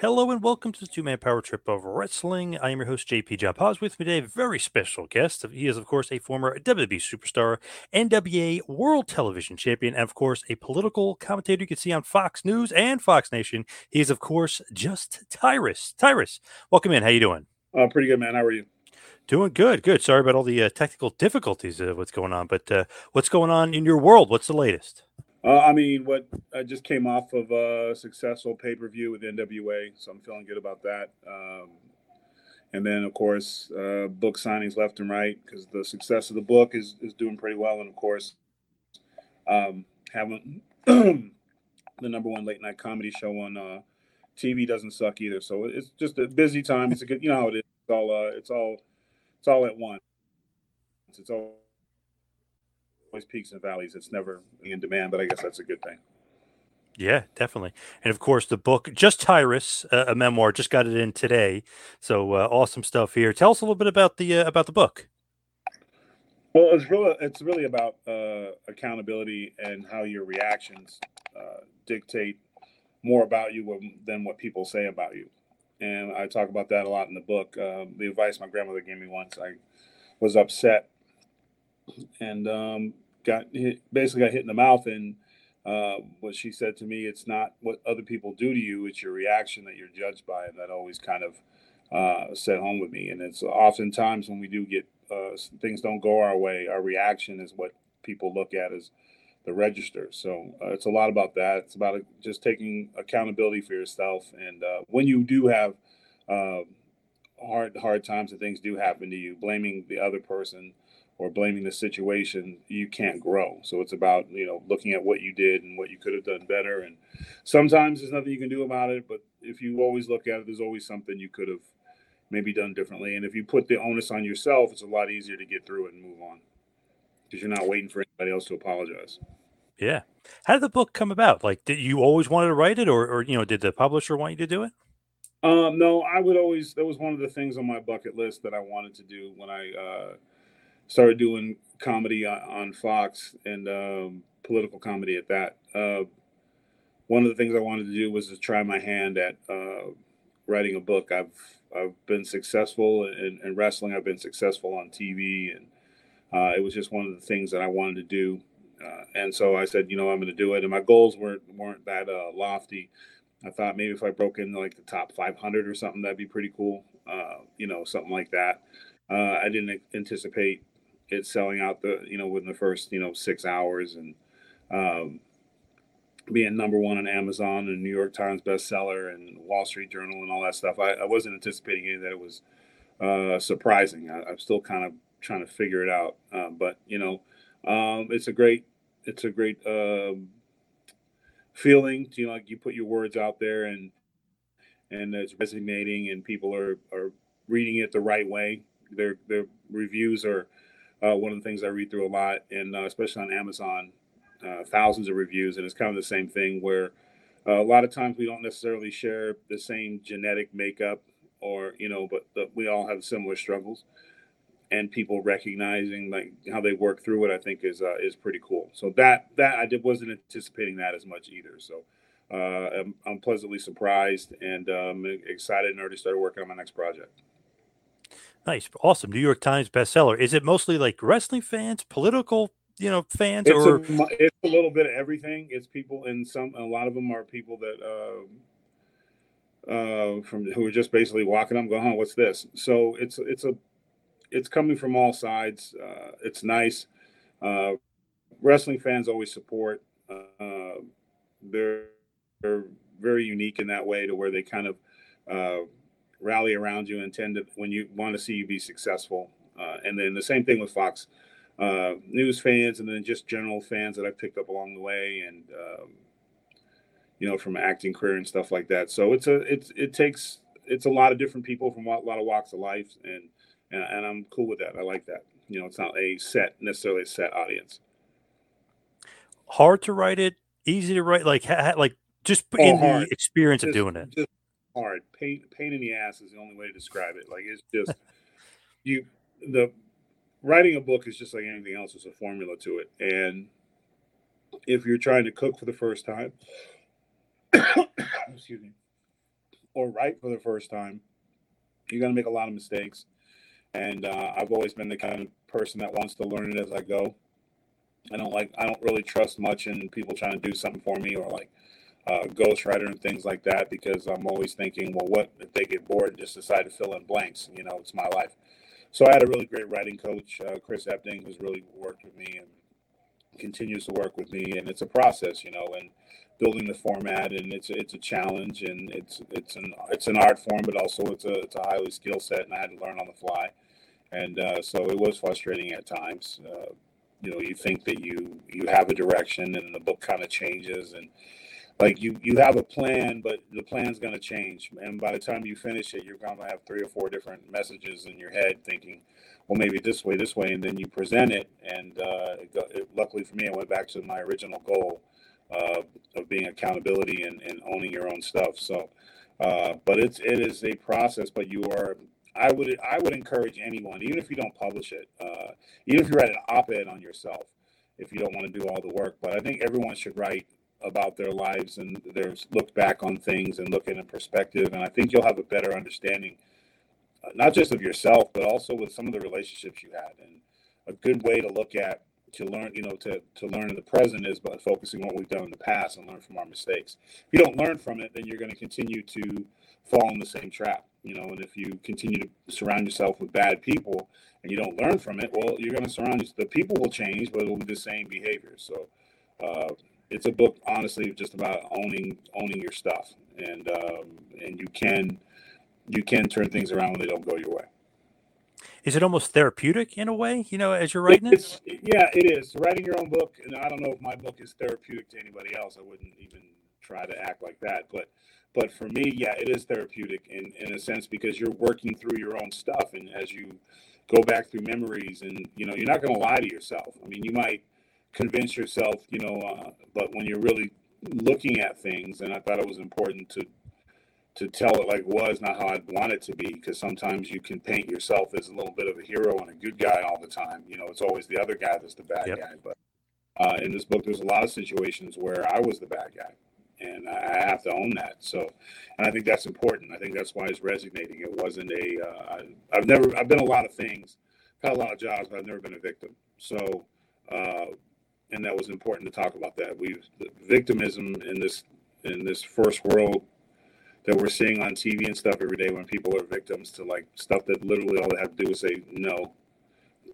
Hello and welcome to the Two Man Power Trip of Wrestling. I am your host, JP John Paz. With me today, a very special guest. He is, of course, a former WWE superstar, NWA World Television Champion, and, of course, a political commentator you can see on Fox News and Fox Nation. He is, of course, just Tyrus. Tyrus, welcome in. How you doing? Uh, pretty good, man. How are you? Doing good, good. Sorry about all the uh, technical difficulties of what's going on, but uh, what's going on in your world? What's the latest? Uh, I mean, what I just came off of a successful pay per view with NWA, so I'm feeling good about that. Um, and then, of course, uh, book signings left and right because the success of the book is is doing pretty well. And of course, um, having the number one late night comedy show on uh, TV doesn't suck either. So it's just a busy time. It's a good, you know how it is. It's all, uh, it's all, it's all at once. It's all always peaks and valleys. It's never in demand, but I guess that's a good thing. Yeah, definitely. And of course, the book, Just Tyrus, uh, a memoir, just got it in today. So uh, awesome stuff here. Tell us a little bit about the uh, about the book. Well, it's really it's really about uh, accountability and how your reactions uh, dictate more about you than what people say about you. And I talk about that a lot in the book. Um, the advice my grandmother gave me once, I was upset and um, got hit, basically got hit in the mouth. And uh, what she said to me, it's not what other people do to you; it's your reaction that you're judged by, and that always kind of uh, set home with me. And it's oftentimes when we do get uh, things don't go our way, our reaction is what people look at as the register. So uh, it's a lot about that. It's about uh, just taking accountability for yourself, and uh, when you do have hard hard times and things do happen to you, blaming the other person or blaming the situation, you can't grow. So it's about, you know, looking at what you did and what you could have done better. And sometimes there's nothing you can do about it, but if you always look at it, there's always something you could have maybe done differently. And if you put the onus on yourself, it's a lot easier to get through it and move on because you're not waiting for anybody else to apologize. Yeah. How did the book come about? Like, did you always wanted to write it, or, or you know, did the publisher want you to do it? Um, no, I would always. That was one of the things on my bucket list that I wanted to do when I uh, started doing comedy on, Fox and um, political comedy at that. Uh, one of the things I wanted to do was to try my hand at uh, writing a book. I've I've been successful in, in, wrestling. I've been successful on TV, and uh, it was just one of the things that I wanted to do. Uh, and so I said, you know, I'm going to do it. And my goals weren't weren't that uh, lofty. I thought maybe if I broke into like the top 500 or something, that'd be pretty cool. Uh, you know, something like that. I didn't anticipate it selling out the you know within the first you know six hours and um, being number one on Amazon and New York Times bestseller and Wall Street Journal and all that stuff. I, I wasn't anticipating any of that it was uh, surprising. I, am still kind of trying to figure it out, um, but you know, um, it's a great it's a great um, feeling. To, you know, like you put your words out there and and it's resonating and people are are reading it the right way. Their their reviews are uh, one of the things I read through a lot, and uh, especially on Amazon, uh, thousands of reviews, and it's kind of the same thing where uh, a lot of times we don't necessarily share the same genetic makeup, or you know, but, we all have similar struggles, and people recognizing like how they work through it, I think is uh, is pretty cool. So that that I did wasn't anticipating that as much either. So. Uh, I'm, I'm, pleasantly surprised and um, excited and already started working on my next project. Nice, awesome. New York Times bestseller. Is it mostly like wrestling fans, political, you know, fans, it's or a, it's a little bit of everything. It's people, and some a lot of them are people that uh, uh, from who are just basically walking up, going, "Huh, what's this?" So it's it's a it's coming from all sides. Uh, it's nice. Uh, wrestling fans always support. Uh, they're they're very unique in that way to where they kind of uh, rally around you and tend to when you want to see you be successful. Uh, and then the same thing with Fox uh, News fans, and then just general fans that I picked up along the way, and um, you know from acting career and stuff like that. So it's a it's it takes it's a lot of different people from a lot of walks of life, and and, and I'm cool with that. I like that. You know, it's not a set necessarily a set audience. Hard to write it, easy to write, like ha, like just oh, in hard. the experience just, of doing it. Just hard. Pain pain in the ass is the only way to describe it. Like it's just you the writing a book is just like anything else. It's a formula to it, and if you're trying to cook for the first time, excuse me, or write for the first time, you're to make a lot of mistakes. And uh, I've always been the kind of person that wants to learn it as I go. I don't like I don't really trust much in people trying to do something for me or like uh, ghostwriter and things like that because I'm always thinking, well, what if they get bored and just decide to fill in blanks? You know, it's my life. So I had a really great writing coach, uh, Chris Epting, who's really worked with me and continues to work with me. And it's a process, you know, and building the format, and it's it's a challenge, and it's it's an it's an art form, but also it's a it's a highly skill set, and I had to learn on the fly. And uh, so it was frustrating at times. Uh, you know, you think that you you have a direction, and the book kind of changes, and like you you have a plan but the plan's going to change. And by the time you finish it you're going to have three or four different messages in your head thinking well maybe this way this way. And then you present it and uh, it, it, luckily for me i went back to my original goal uh, of being accountability and, and, owning your own stuff. So uh, but it's it is a process but you are i would i would encourage anyone even if you don't publish it uh, even if you write an op-ed on yourself if you don't want to do all the work but i think everyone should write about their lives and their look back on things and look in a perspective. And I think you'll have a better understanding, uh, not just of yourself, but also with some of the relationships you had. And a good way to look at to learn, you know, to to learn in the present is by focusing on what we've done in the past and learn from our mistakes. If you don't learn from it, then you're going to continue to fall in the same trap. You know, and if you continue to surround yourself with bad people and you don't learn from it, well, you're going to surround. The people will change, but it will be the same behavior. So, uh, it's a book honestly just about owning owning your stuff. And um, and you can you can turn things around when they don't go your way. Is it almost therapeutic in a way you know as you're writing it's, it yeah it is. Writing your own book and i don't know if my book is therapeutic to anybody else. I wouldn't even try to act like that. But but for me yeah it is therapeutic in in a sense because you're working through your own stuff. And as you go back through memories and you know you're not going to lie to yourself. I mean you might convince yourself, you know, uh, but when you're really looking at things, and I thought it was important to to tell it like it was, not how I'd want it to be, because sometimes you can paint yourself as a little bit of a hero and a good guy all the time. You know, it's always the other guy that's the bad yep. guy. But uh, in this book, there's a lot of situations where I was the bad guy, and I have to own that. So, and I think that's important. I think that's why it's resonating. It wasn't a. Uh, I've never. I've been a lot of things, had a lot of jobs, but I've never been a victim. So. Uh, and that was important to talk about that. We victimism in this in this first world that we're seeing on TV and stuff every day when people are victims to like stuff that literally all they have to do is say no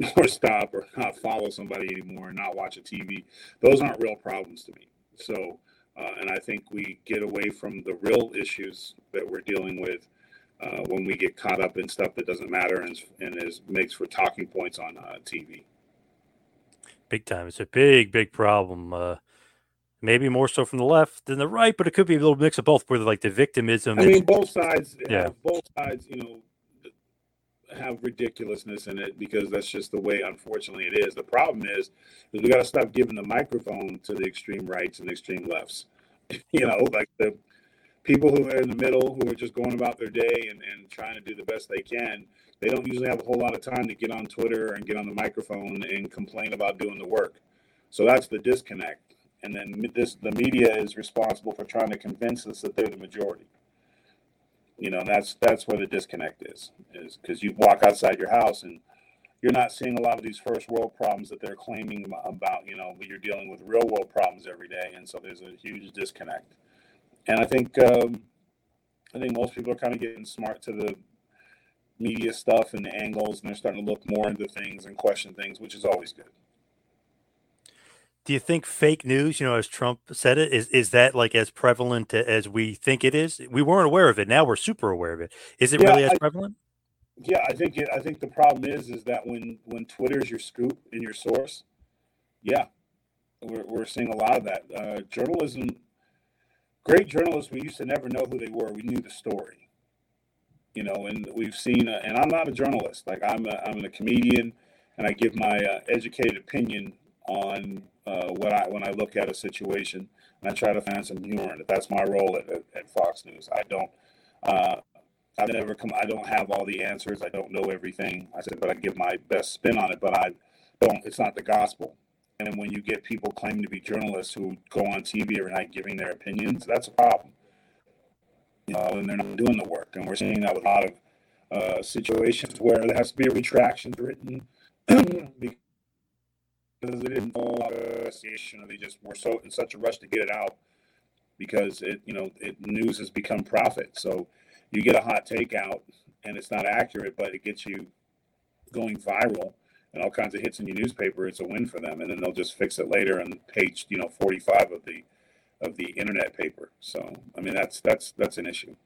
or stop or not follow somebody anymore and not watch a TV. Those aren't real problems to me. So, uh, and I think we get away from the real issues that we're dealing with uh, when we get caught up in stuff that doesn't matter and, and is makes for talking points on uh, TV big time. It's a big, big problem. Uh, maybe more so from the left than the right, but it could be a little mix of both, where like the victimism. I mean, both sides. Yeah, both sides. You know, have ridiculousness in it because that's just the way, unfortunately, it is. The problem is, is we got to stop giving the microphone to the extreme rights and extreme lefts. you know, like the people who are in the middle who are just going about their day and, and trying to do the best they can they don't usually have a whole lot of time to get on Twitter and get on the microphone and complain about doing the work. So that's the disconnect. And then this the media is responsible for trying to convince us that they're the majority. You know, that's that's where the disconnect is, is because you walk outside your house and you're not seeing a lot of these first world problems that they're claiming about. You know, but you're dealing with real world problems every day, and so there's a huge disconnect. And I think um, I think most people are kind of getting smart to the media stuff and the angles, and they're starting to look more into things and question things, which is always good. Do you think fake news, you know, as Trump said it, is is that like as prevalent as we think it is? We weren't aware of it. Now we're super aware of it. Is it yeah, really as I, prevalent? Yeah, I think it, I think the problem is is that when when Twitter's your scoop and your source, yeah, we're we're seeing a lot of that. Uh, journalism, great journalists, we used to never know who they were. We knew the story you know, and we've seen, and I'm not a journalist, like I'm a, I'm a comedian and I give my uh, educated opinion on uh, what I, when I look at a situation and I try to find some humor in it. That's my role at, at, Fox News. I don't, uh, I've never come, I don't have all the answers. I don't know everything. I said, but I give my best spin on it, but I don't, it's not the gospel. And when you get people claiming to be journalists who go on TV every night giving their opinions, that's a problem you know, and they're not doing the work. And we're seeing that with a lot of uh, situations where there has to be a retraction written because it didn't follow investigation, or they just were so in such a rush to get it out because it, you know, it news has become profit. So you get a hot take out, and it's not accurate, but it gets you going viral and all kinds of hits in your newspaper. It's a win for them, and then they'll just fix it later on page, you know, forty-five of the of the internet paper. So I mean, that's that's that's an issue.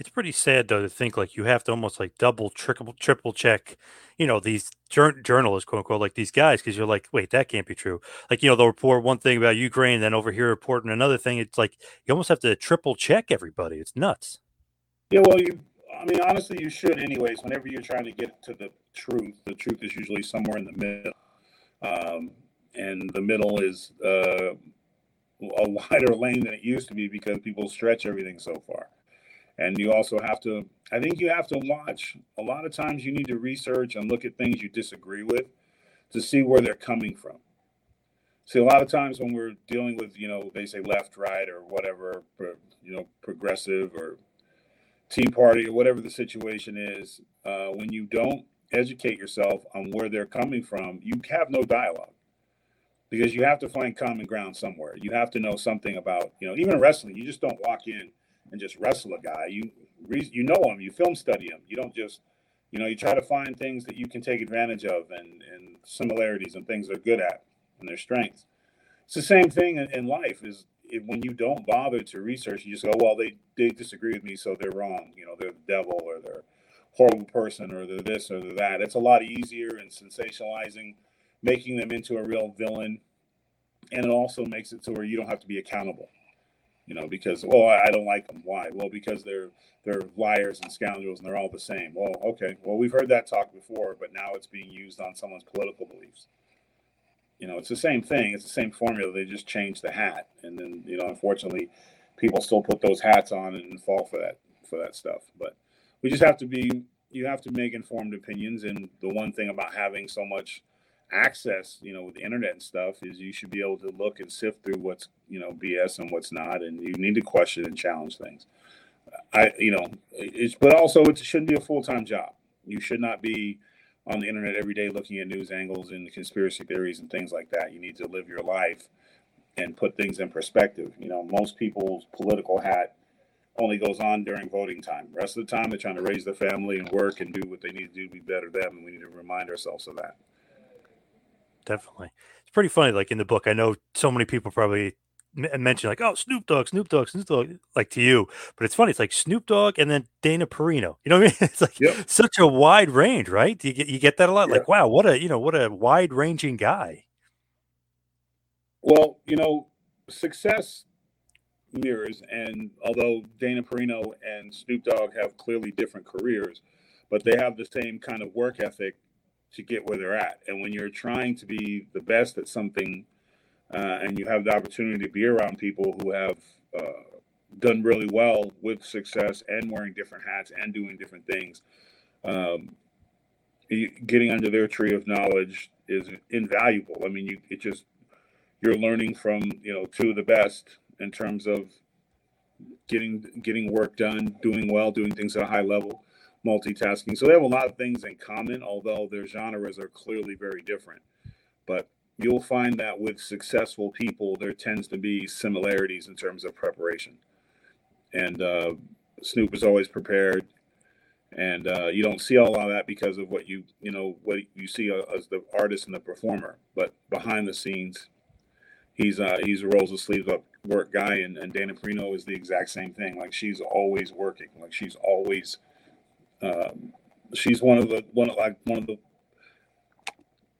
It's pretty sad though to think like you have to almost like double, triple, triple check, you know, these jur- journalists, quote unquote, like these guys, because you're like, wait, that can't be true. Like, you know, they'll report one thing about Ukraine, then over here reporting another thing. It's like you almost have to triple check everybody. It's nuts. Yeah, well, you, I mean, honestly, you should, anyways. Whenever you're trying to get to the truth, the truth is usually somewhere in the middle, um, and the middle is uh, a wider lane than it used to be because people stretch everything so far. And you also have to i think you have to watch a lot of times you need to research and look at things you disagree with to see where they're coming from. See a lot of times when we're dealing with you know they say left right or whatever you know progressive or tea party or whatever the situation is uh, when you don't educate yourself on where they're coming from you have no dialogue because you have to find common ground somewhere you have to know something about you know even wrestling you just don't walk in and just wrestle a guy. You you know him, you film study him. You don't just you know you try to find things that you can take advantage of and and similarities and things they're good at and their strengths. It's the same thing in, life. Is when you don't bother to research, you just go, well, they they disagree with me, so they're wrong. You know, they're the devil or they're horrible person or they're this or they're that. It's a lot easier and sensationalizing, making them into a real villain, and it also makes it to where you don't have to be accountable you know, because oh, well, I don't like them. Why? Well, because they're they're liars and scoundrels, and they're all the same. Well, okay, well, we've heard that talk before, but now it's being used on someone's political beliefs. You know, it's the same thing. It's the same formula. They just change the hat, and then you know, unfortunately, people still put those hats on and fall for that for that stuff. But we just have to be. You have to make informed opinions, and the one thing about having so much access, you know, with the internet and stuff, is you should be able to look and sift through what's, you know, BS and what's not, and you need to question and challenge things. I, you know, it's but also it shouldn't be a full time job. You should not be on the internet every day looking at news angles and conspiracy theories and things like that. You need to live your life and put things in perspective. You know, most people's political hat only goes on during voting time. Rest of the time, they're trying to raise their family and work and do what they need to do to be better them, and we need to remind ourselves of that definitely. It's pretty funny. Like in the book, I know so many people probably uh, mention like, oh, Snoop Dogg, Snoop Dogg, Snoop Dogg, like to you. But it's funny. It's like Snoop Dogg and then Dana Perino. You know what I mean? It's like yep. such a wide range, right? You get you get that a lot. Yep. Like, wow, what a you know what a wide ranging guy. Well, you know, success mirrors, and although Dana Perino and Snoop Dogg have clearly different careers, but they have the same kind of work ethic to get where they're at. And when you're trying to be the best at something, uh, and you have the opportunity to be around people who have uh, done really well with success and wearing different hats and doing different things, um, getting under their tree of knowledge is invaluable. I mean, you it just you're learning from you know two of the best in terms of getting getting work done, doing well, doing things at a high level multitasking. So they have a lot of things in common, although their genres are clearly very different. But you'll find that with successful people, there tends to be similarities in terms of preparation. And uh, Snoop is always prepared, and uh, you don't see a lot of that because of what you you know what you see as the artist and the performer. But behind the scenes, he's uh, he's a rolls the sleeves up work guy, and, and Dana Perino is the exact same thing. Like she's always working, like she's always um, she's one of the one like one of the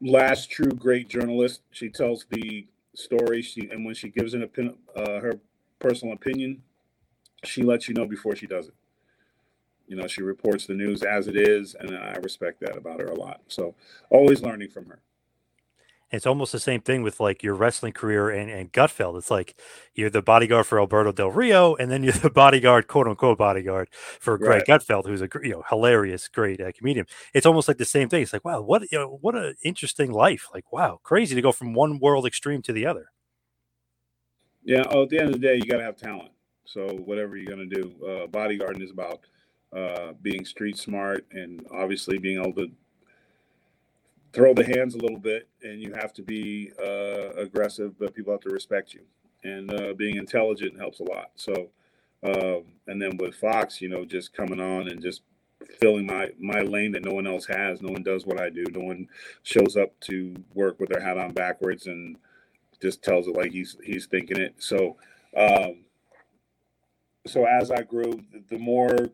last true great journalists. She tells the story. She and when she gives an opinion, uh, her personal opinion, she lets you know before she does it. You know, she reports the news as it is, and I respect that about her a lot. So, always learning from her it's almost the same thing with like your wrestling career and, and Gutfeld. It's like you're the bodyguard for Alberto Del Rio, and then you're the bodyguard, quote unquote, bodyguard for Greg right. Gutfeld, who's a you know hilarious, great uh, comedian. It's almost like the same thing. It's like wow, what you know, what an interesting life. Like wow, crazy to go from one world extreme to the other. Yeah. Oh, at the end of the day, you got to have talent. So whatever you're gonna do, uh, bodyguarding is about uh, being street smart and obviously being able to throw the hands a little bit, and you have to be uh, aggressive, but people have to respect you. And uh, being intelligent helps a lot. So, uh, and then with Fox, you know, just coming on and just filling my my lane that no one else has. No one does what I do. No one shows up to work with their hat on backwards and just tells it like he's he's thinking it. So, um, so as I grew, the more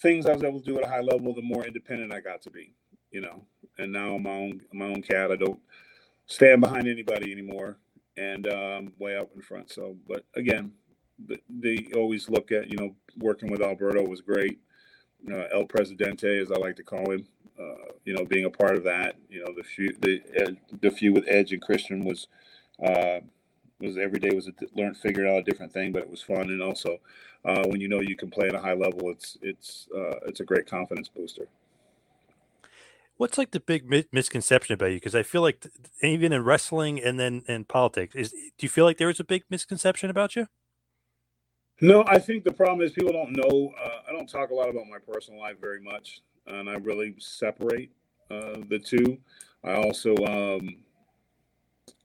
things I was able to do at a high level, the more independent I got to be. You know, and now I'm my own my own cat. I don't stand behind anybody anymore, and um, way up in front. So, but again, they always look at you know working with Alberto was great. Uh, El Presidente, as I like to call him, uh, you know, being a part of that. You know, the few the the few with Edge and Christian was uh, was every day was a learn figured out a different thing, but it was fun. And also, uh, when you know you can play at a high level, it's it's uh, it's a great confidence booster. What's like the big mi- misconception about you? Because I feel like even in wrestling and then in politics, is do you feel like there is a big misconception about you? No, I think the problem is people don't know. Uh, I don't talk a lot about my personal life very much, and I really separate uh, the two. I also, um,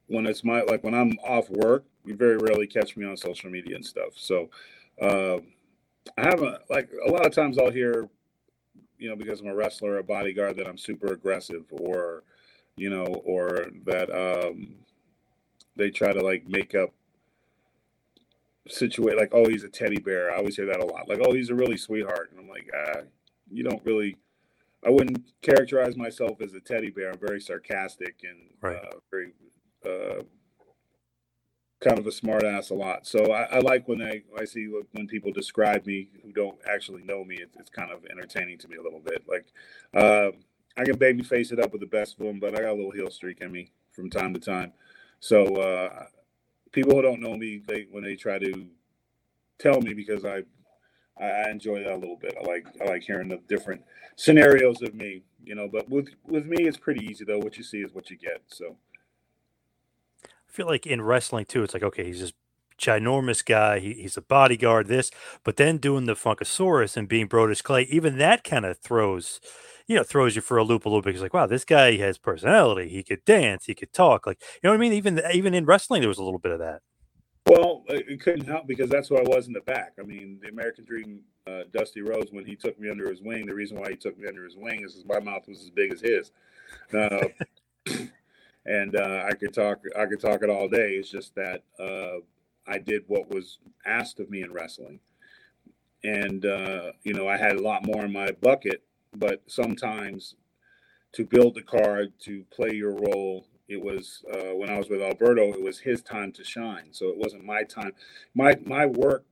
when it's my like when I'm off work, you very rarely catch me on social media and stuff. So uh, I haven't like a lot of times I'll hear you know, because I'm a wrestler, a bodyguard, that I'm super aggressive, or you know, or that um, they try to like make up situate like, oh, he's a teddy bear. I always hear that a lot. Like, oh, he's a really sweetheart, and I'm like, ah, you don't really. I wouldn't characterize myself as a teddy bear. I'm very sarcastic and right. uh, very uh, kind of a smart ass a lot. So I, I, like when I, I see when people describe me who don't actually know me. It's, it's kind of entertaining to me a little bit. Like uh, I can baby face it up with the best of them, but I got a little heel streak in me from time to time. So uh, people who don't know me, they when they try to tell me because I I enjoy that a little bit. I like I like hearing the different scenarios of me, you know. But with with me, it's pretty easy though. What you see is what you get. So feel like in wrestling too, it's like okay, he's this ginormous guy. He, he's a bodyguard, this, but then doing the Funkasaurus and being Brodus Clay, even that kind of throws, you know, throws you for a loop a little bit. Because like, wow, this guy has personality. He could dance. He could talk. Like, you know what I mean? Even even in wrestling, there was a little bit of that. Well, it couldn't help because that's who I was in the back. I mean, the American Dream, uh, Dusty Rhodes, when he took me under his wing, the reason why he took me under his wing is my mouth was as big as his. Uh, and uh, I could talk I could talk it all day. It's just that uh, I did what was asked of me in wrestling, and uh, you know I had a lot more in my bucket. But sometimes to build the card, to play your role, it was uh, when I was with Alberto, it was his time to shine. So it wasn't my time. My my work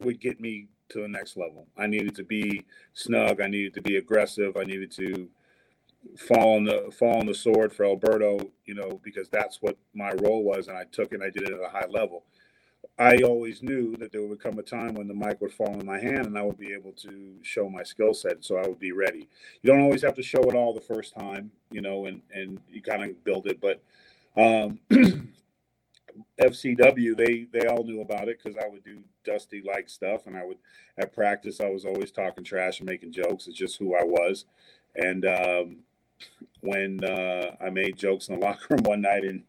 would get me to the next level. I needed to be snug. I needed to be aggressive. I needed to fall on the fall on the sword for Alberto, you know, because that's what my role was, and I took it. and I did it at a high level. I always knew that there would come a time when the mic would fall in my hand, and I would be able to show my skill set. So I would be ready. You don't always have to show it all the first time, you know, and and you kind of build it. But um, FCW, they they all knew about it because I would do Dusty like stuff, and I would at practice I was always talking trash and making jokes. It's just who I was, and um, when uh, I made jokes in the locker room one night, and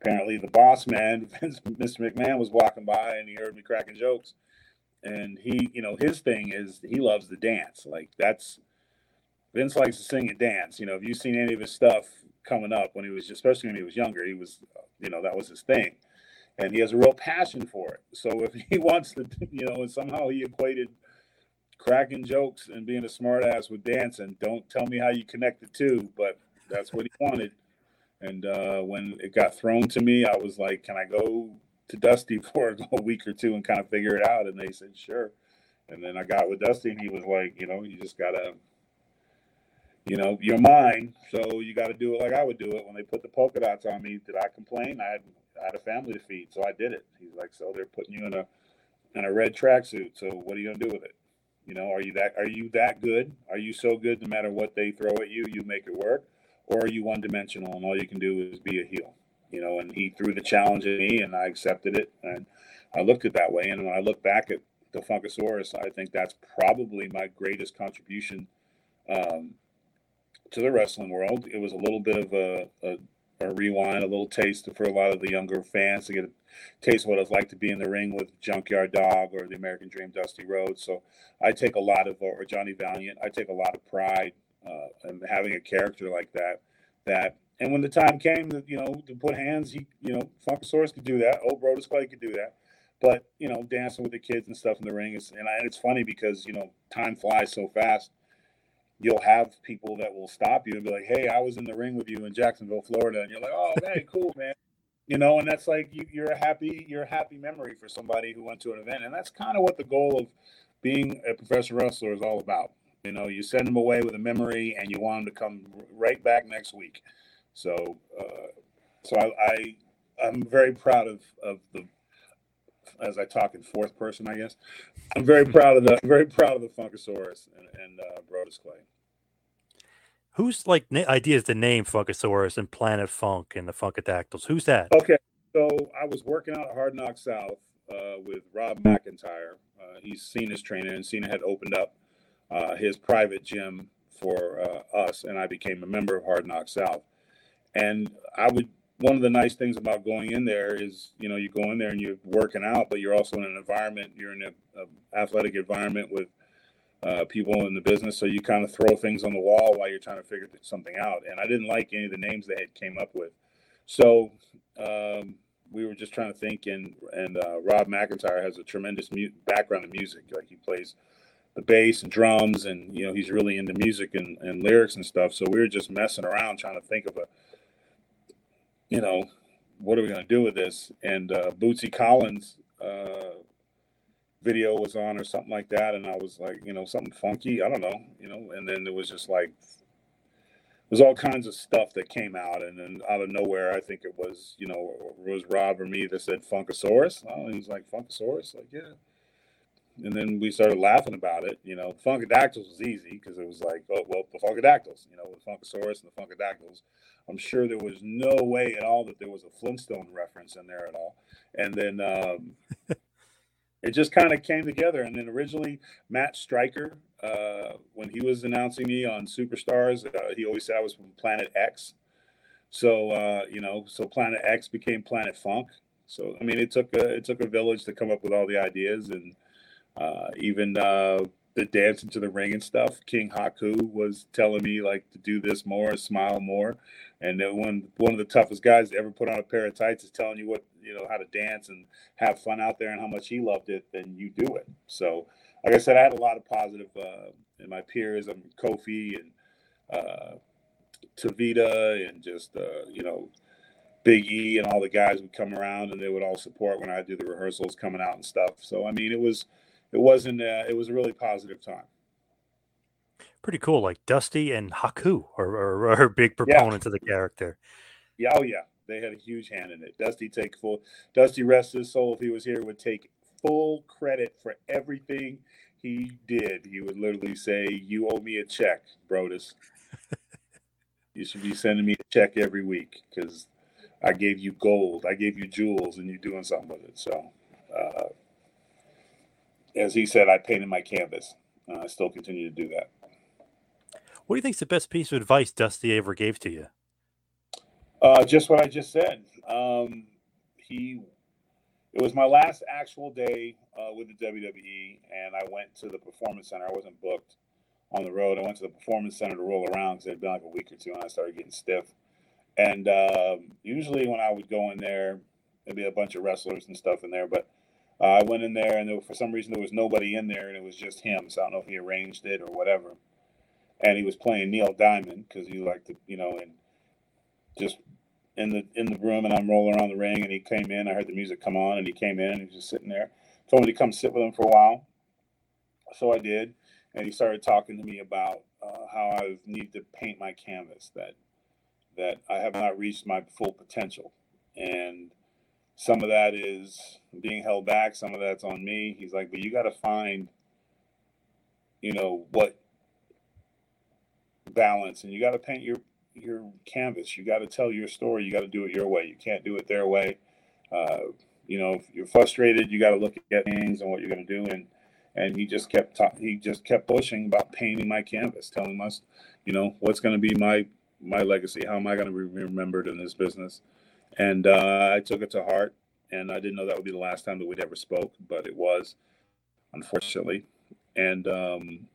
apparently the boss man, Mr. McMahon, was walking by and he heard me cracking jokes. And he, you know, his thing is he loves to dance. Like that's Vince likes to sing and dance. You know, if you've seen any of his stuff coming up when he was, especially when he was younger, he was, you know, that was his thing. And he has a real passion for it. So if he wants to, you know, and somehow he equated cracking jokes and being a smartass with dancing. Don't tell me how you connect the two, but that's what he wanted. And uh, when it got thrown to me, I was like, "Can I go to Dusty for a week or two and kind of figure it out?" And they said, "Sure." And then I got with Dusty, and he was like, "You know, you just gotta." You know, you're mine, so you got to do it like I would do it. When they put the polka dots on me, did I complain? I had, I had a family to feed, so I did it. He's like, so they're putting you in a in a red tracksuit. So what are you gonna do with it? You know, are you that are you that good? Are you so good no matter what they throw at you, you make it work? Or are you one dimensional and all you can do is be a heel? You know, and he threw the challenge at me and I accepted it. And I looked at that way. And when I look back at the Funkasaurus, I think that's probably my greatest contribution um, to the wrestling world. It was a little bit of a, a, a, rewind, a little taste for a lot of the younger fans to get a taste of what it's like to be in the ring with Junkyard Dog or the American Dream Dusty Rhodes. So I take a lot of, or Johnny Valiant, I take a lot of pride uh, in having a character like that. That and when the time came, to, you know, to put hands, he, you know, Funkasaurus could do that. Old Brodus Clay could do that. But you know, dancing with the kids and stuff in the ring is, and, I, and it's funny because you know, time flies so fast you'll have people that will stop you and be like, "Hey, I was in the ring with you in Jacksonville, Florida," and you're like, "Oh, hey, cool, man." You know, and that's like you, are a happy, you're a happy memory for somebody who went to an event, and that's kind of what the goal of being a professional wrestler is all about. You know, you send them away with a memory, and you want them to come right back next week. So, uh, so I, I, I'm very proud of of the as I talk in fourth person, I guess. I'm very proud of the very proud of the Funkasaurus and, and uh, Brodus Clay. Who's like na- ideas to name Funkasaurus and Planet Funk and the Funkadactyls? Who's that? Okay, so I was working out at Hard Nocks South uh, with Rob McIntyre. Uh, he's Cena's trainer, and Cena had opened up uh, his private gym for uh, us, and I became a member of Hard Nocks South. And I would one of the nice things about going in there is, you know, you go in there and you're working out, but you're also in an environment, you're in an athletic environment with uh, people in the business. So you kind of throw things on the wall while you're trying to figure something out. And I didn't like any of the names they had came up with. So um, we were just trying to think, and and uh, Rob McIntyre has a tremendous mu- background in music. Like he plays the bass and drums, and you know he's really into music and, and lyrics and stuff. So we were just messing around trying to think of a you know, what are we going to do with this? And uh, Bootsy Collins uh, video was on or something like that, and I was like, you know, something funky. I don't know, you know. And then there was just like, there's all kinds of stuff that came out, and then out of nowhere, I think it was, you know, it was Rob or me that said Funkasaurus. Oh, he's like Funkasaurus, like yeah. And then we started laughing about it. You know, Funkadactyls was easy because it was like, oh well, the Funkadactyls. You know, the Funkasaurus and the Funkadactyls I'm sure there was no way at all that there was a Flintstone reference in there at all. And then um, it just kind of came together. And then originally, Matt Striker, uh, when he was announcing me on Superstars, uh, he always said I was from Planet X. So uh, you know, so Planet X became Planet Funk. So I mean, it took a it took a village to come up with all the ideas, and uh, even uh, the dancing to the ring and stuff. King Haku was telling me like to do this more, smile more, and then one one of the toughest guys to ever put on a pair of tights is telling you what you know how to dance and have fun out there and how much he loved it. Then you do it. So, like I said, I had a lot of positive uh, in my peers. I mean, Kofi and uh, Tavita and just uh, you know. Big E and all the guys would come around and they would all support when I do the rehearsals coming out and stuff. So I mean, it was it wasn't uh, it was a really positive time. Pretty cool like dusty and haku are, are, are big proponents yeah. of the character. Yeah oh yeah. They had a huge hand in it. Dusty take full dusty rest his soul if he was here would take full credit for everything he did. He would literally say you owe me a check brodus. You should be sending me a check every week because i gave you gold i gave you jewels and you're doing something with it so uh, as he said, I painted my canvas. Uh, I still continue to do that. What do you think is the best piece of advice Dusty ever gave to you? Uh, just what I just said. Um, he, it was my last actual day uh, with the WWE, and I went to the performance center. I wasn't booked on the road. I went to the performance center to roll around because it had been like a week or two, and I started getting stiff. And um, usually, when I would go in there, there'd be a bunch of wrestlers and stuff in there, but uh, I went in there, and there, for some reason there was nobody in there, and it was just him. So I don't know if he arranged it or whatever. And he was playing Neil Diamond because he liked to, you know, and just in the in the room, and I'm rolling around the ring, and he came in. I heard the music come on, and he came in, and he was just sitting there. Told me to come sit with him for a while, so I did, and he started talking to me about uh, how I need to paint my canvas that that I have not reached my full potential, and some of that is being held back some of that's on me he's like but you got to find you know what balance and you got to paint your your canvas you got to tell your story you got to do it your way you can't do it their way uh, you know, if you're frustrated, you got to look at things and what you're going to do. And and he just kept ta- he just kept pushing about painting my canvas, telling us, you know, what's going to be my my legacy. How am I going to be remembered in this business? And uh, I took it to heart, and I didn't know that would be the last time that we'd ever spoke, but it was, unfortunately. And um,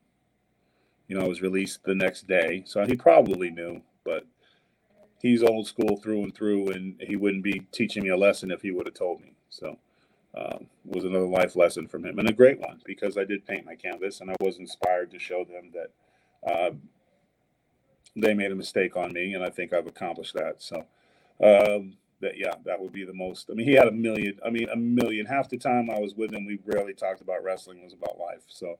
you know, I was released the next day, so he probably knew, but he's old school through and through, and he wouldn't be teaching me a lesson if he would have told me. So um, was another life lesson from him, and a great one because I did paint my canvas, and I was inspired to show them that uh, they made a mistake on me, and I think I've accomplished that. So um, that yeah, that would be the most. I mean, he had a million. I mean, a million. Half the time I was with him, we rarely talked about wrestling. It was about life. So,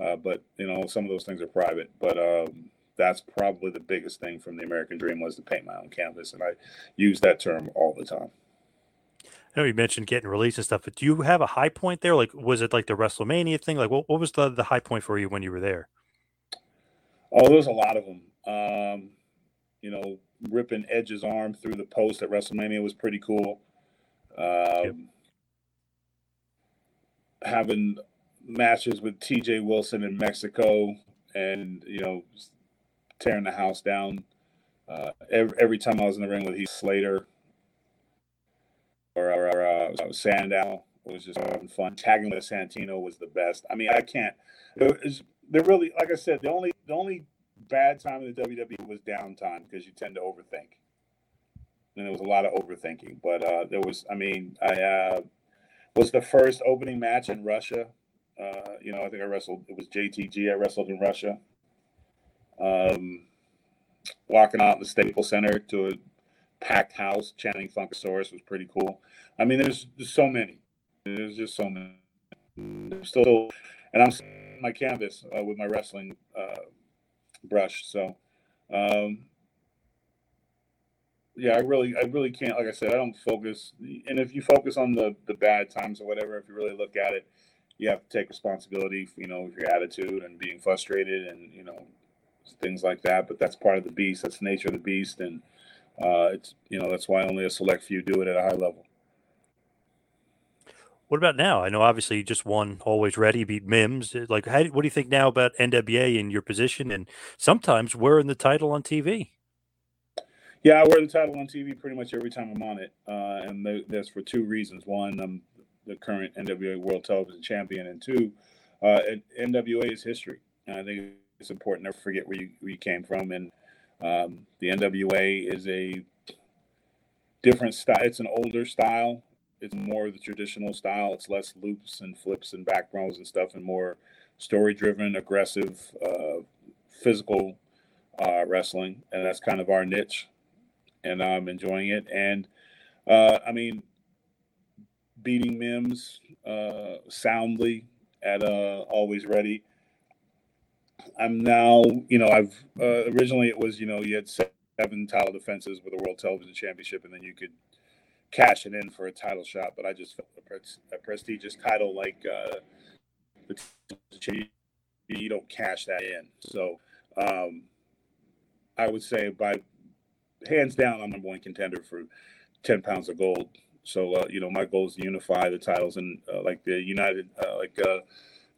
uh, but you know, some of those things are private. But um, that's probably the biggest thing from the American Dream was to paint my own canvas, and I use that term all the time. I know you mentioned getting released and stuff, but do you have a high point there? Like, was it like the WrestleMania thing? Like, what, what was the, the high point for you when you were there? Oh, there's a lot of them. Um, you know, ripping Edge's arm through the post at WrestleMania was pretty cool. Um, yep. Having matches with TJ Wilson in Mexico and, you know, tearing the house down. Uh, every, every time I was in the ring with Heath Slater or, or uh, Sandow, was just having fun. Tagging with Santino was the best. I mean, I can't. They're really, like I said, the only the only bad time in the WWE was downtime because you tend to overthink. And there was a lot of overthinking. But uh, there was, I mean, I uh, was the first opening match in Russia. Uh, you know, I think I wrestled, it was JTG. I wrestled in Russia. Um, walking out in the Staples Center to a packed house chanting Funkasaurus was pretty cool. I mean, there's just so many. There's just so many. There's still, and I'm my canvas uh, with my wrestling uh, brush. So, um, yeah, I really, I really can't. Like I said, I don't focus. And if you focus on the the bad times or whatever, if you really look at it, you have to take responsibility. You know, your attitude and being frustrated, and you know, things like that. But that's part of the beast. That's the nature of the beast, and uh, it's you know that's why only a select few do it at a high level. What about now? I know obviously you just won Always Ready, beat Mims. Uh, like, how, what do you think now about NWA and your position? And sometimes wearing the title on TV. Yeah, I wear the title on TV pretty much every time I'm on it, uh, and that's for two reasons. One, I'm the current NWA World Television Champion, and two, uh, NWA is history. And I think it's important never forget where you, where you came from, and um, the NWA is a different style. It's an older style it's more the traditional style. It's less loops and flips and back promos and stuff, and more story driven, aggressive, uh, physical uh, wrestling, and that's kind of our niche. And I'm enjoying it. And uh, I mean, beating Mims uh, soundly at uh, Always Ready. I'm now, you know, I've uh, originally it was, you know, you had seven title defenses with a World Television Championship, and then you could cashing in for a title shot, but I just felt a, prestigious title like uh, the you don't cash that in. So um, I would say by hands down, I'm number one contender for ten pounds of gold. So uh, you know, my goal is to unify the titles and uh, like the United, uh, like uh,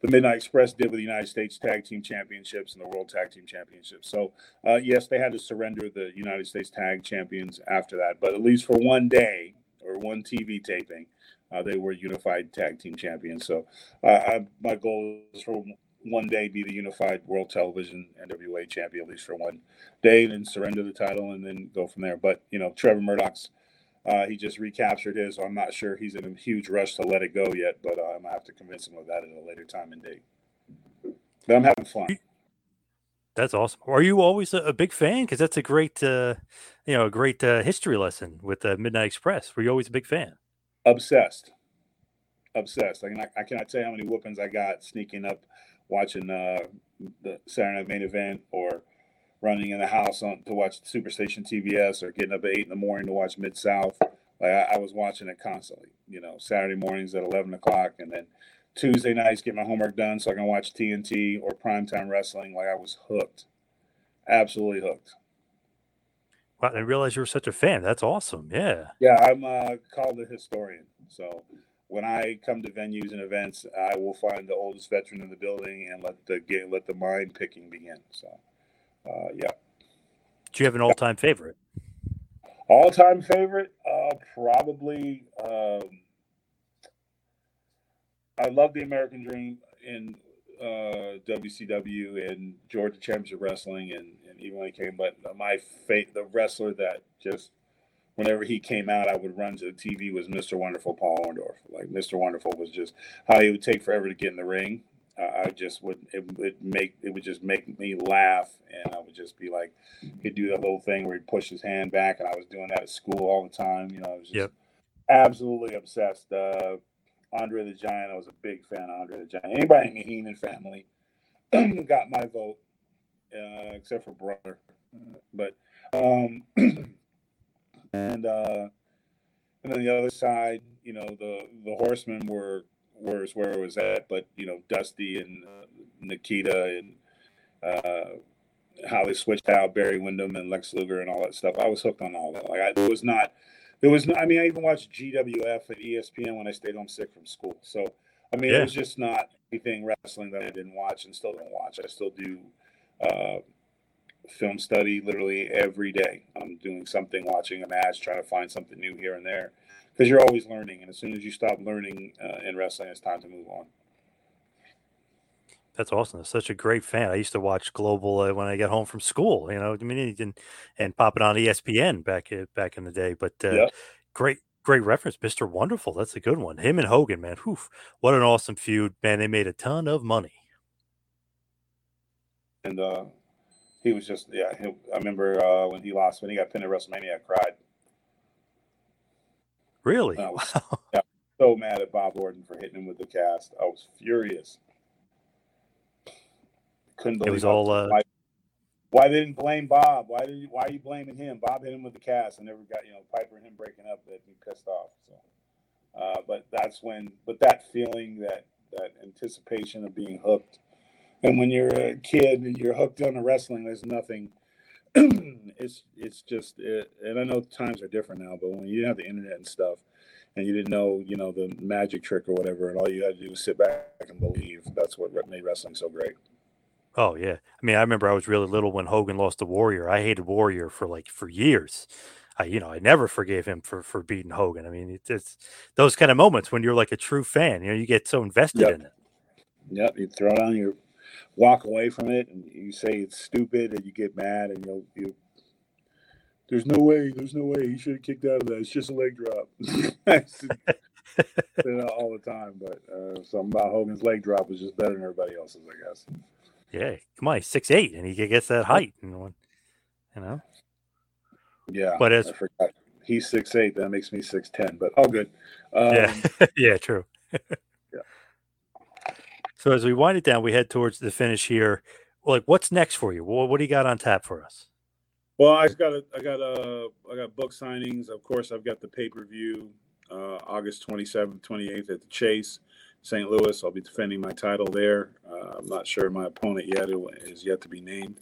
the Midnight Express did with the United States Tag Team Championships and the World Tag Team Championships. So, uh, yes, they had to surrender the United States Tag Champions after that, but at least for one day, or one TV taping, uh, they were unified tag team champions. So uh, I, my goal is for one day be the unified world television NWA champion at least for one day, and then surrender the title and then go from there. But you know, Trevor Murdoch's uh, he just recaptured his. So I'm not sure he's in a huge rush to let it go yet, but uh, I'm gonna have to convince him of that at a later time and date. But I'm having fun. That's awesome. Are you always a, a big fan? Because that's a great, uh, you know, a great uh, history lesson with uh, Midnight Express. Were you always a big fan? Obsessed, obsessed. I, mean, I, I cannot tell you how many whoopings I got sneaking up, watching uh, the Saturday Night Main Event, or running in the house on to watch Superstation TBS, or getting up at eight in the morning to watch Mid South. Like I, I was watching it constantly. You know, Saturday mornings at eleven o'clock, and then Tuesday nights, get my homework done so I can watch TNT or primetime wrestling. Like I was hooked, absolutely hooked. Wow, I didn't realize you were such a fan. That's awesome. Yeah. Yeah, I'm uh, called a historian. So when I come to venues and events, I will find the oldest veteran in the building and let the get, let the mind picking begin. So, uh, yeah. Do you have an all-time favorite? All-time favorite, uh, probably. Um, I love the American Dream in uh, WCW and Georgia Championship Wrestling, and, and even when he came. But my fate, the wrestler that just whenever he came out, I would run to the TV was Mr. Wonderful Paul Orndorff. Like Mr. Wonderful was just how he would take forever to get in the ring. Uh, I just would it would make it would just make me laugh, and I would just be like, he'd do that little thing where he'd push his hand back, and I was doing that at school all the time. You know, I was just yep. absolutely obsessed. Uh, Andre the Giant, I was a big fan of Andre the Giant. Anybody in the Heenan family got my vote, uh, except for brother. But um, and uh, and then the other side, you know, the the Horsemen were was where it was at, but you know, Dusty and uh, Nikita and uh, how they switched out Barry Windham and Lex Luger and all that stuff. I was hooked on all that. Like I was not there was, no, I mean, I even watched GWF at ESPN when I stayed home sick from school. So, I mean, yeah. it was just not anything wrestling that I didn't watch and still don't watch. I still do uh, film study literally every day. I'm doing something, watching a match, trying to find something new here and there because you're always learning. And as soon as you stop learning uh, in wrestling, it's time to move on. That's awesome. That's such a great fan. I used to watch Global uh, when I got home from school. You know, I mean, and, and pop it on ESPN back uh, back in the day. But uh, yeah. great, great reference, Mister Wonderful. That's a good one. Him and Hogan, man. Whew, what an awesome feud, man. They made a ton of money. And uh, he was just, yeah. He, I remember uh, when he lost when he got pinned at WrestleMania, I cried. Really? I was, wow. yeah, so mad at Bob Orton for hitting him with the cast. I was furious couldn't believe it was all. Uh... Why, why they didn't blame Bob? Why did you, why are you blaming him? Bob hit him with the cast and never got you know Piper and him breaking up. They'd be pissed off. So, uh, but that's when, but that feeling, that that anticipation of being hooked, and when you're a kid and you're hooked on the wrestling, there's nothing. it's it's just it, and I know times are different now, but when you have the internet and stuff, and you didn't know you know the magic trick or whatever, and all you had to do was sit back and believe. That's what made wrestling so great. Oh yeah. I mean, I remember I was really little when Hogan lost to Warrior. I hated Warrior for like for years. I, you know, I never forgave him for for beating Hogan. I mean, it's, it's those kind of moments when you're like a true fan. You know, you get so invested yep. in it. Yep. You throw it on, you walk away from it, and you say it's stupid, and you get mad, and you'll, you. There's no way. There's no way he should have kicked out of that. It's just a leg drop. all the time, but uh, something about Hogan's leg drop was just better than everybody else's, I guess. Yeah, come on, he's six eight, and he gets that height, and one, you know. Yeah, but as he's six eight. That makes me six ten. But all good. Um, yeah, yeah, true. So as we wind it down, we head towards the finish here. Like, what's next for you? What, what do you got on tap for us? Well, I got a, I got a, I got book signings. Of course, I've got the pay per view, uh, August twenty seventh, twenty eighth at the Chase. St. Louis. I'll be defending my title there. Uh, I'm not sure my opponent yet is yet to be named,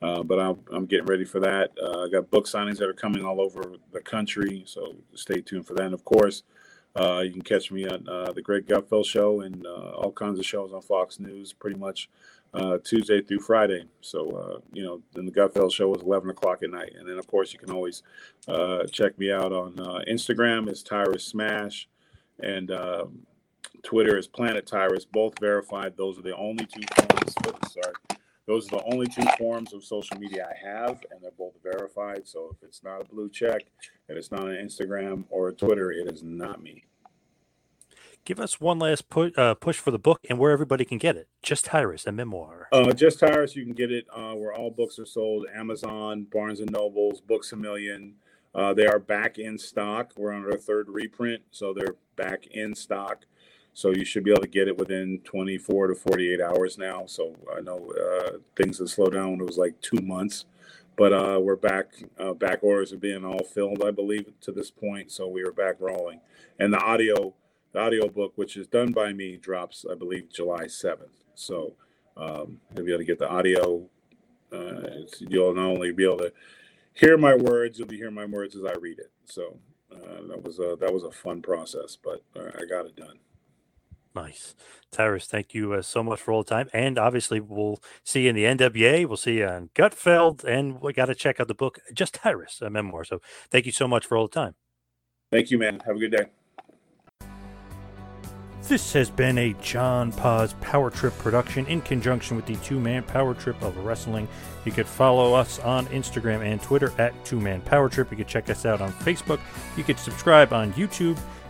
uh, but I'm, I'm, getting ready for that. Uh, I got book signings that are coming all over the country, so stay tuned for that. And of course, uh, you can catch me on uh, the Greg Gutfeld Show and uh, all kinds of shows on Fox News, pretty much Tuesday through Friday. So you know, then the Gutfeld Show is 11 o'clock at night, and then of course you can always check me out on Instagram. It's Tyrus Smash, and um, Twitter is Planet Tyrus, both verified. Those are the only two forms. Sorry, those are the only two forms of social media I have, and they're both verified. So if it's not a blue check, and it's not an Instagram or a Twitter, it is not me. Give us one last push, uh, push for the book and where everybody can get it. Just Tyrus, a memoir. Uh, Just Tyrus, you can get it uh, where all books are sold: Amazon, Barnes and Nobles, Books a Million. Uh, they are back in stock. We're on our third reprint, so they're back in stock. So you should be able to get it within 24 to 48 hours now. So I know uh, things have slowed down it was like two months, but uh, we're back. Uh, back orders are being all filled, I believe, to this point. So we are back rolling. And the audio, the audio book, which is done by me, drops, I believe, July 7th. So um, you'll be able to get the audio. Uh, you'll not only be able to hear my words, you'll be hearing my words as I read it. So uh, that was a that was a fun process, but uh, I got it done. Nice. Tyrus, thank you uh, so much for all the time. And obviously, we'll see you in the NWA. We'll see you on Gutfeld. And we got to check out the book, Just Tyrus, a memoir. So thank you so much for all the time. Thank you, man. Have a good day. This has been a John Paz Power Trip production in conjunction with the Two Man Power Trip of Wrestling. You could follow us on Instagram and Twitter at Two Man Power Trip. You could check us out on Facebook. You could subscribe on YouTube.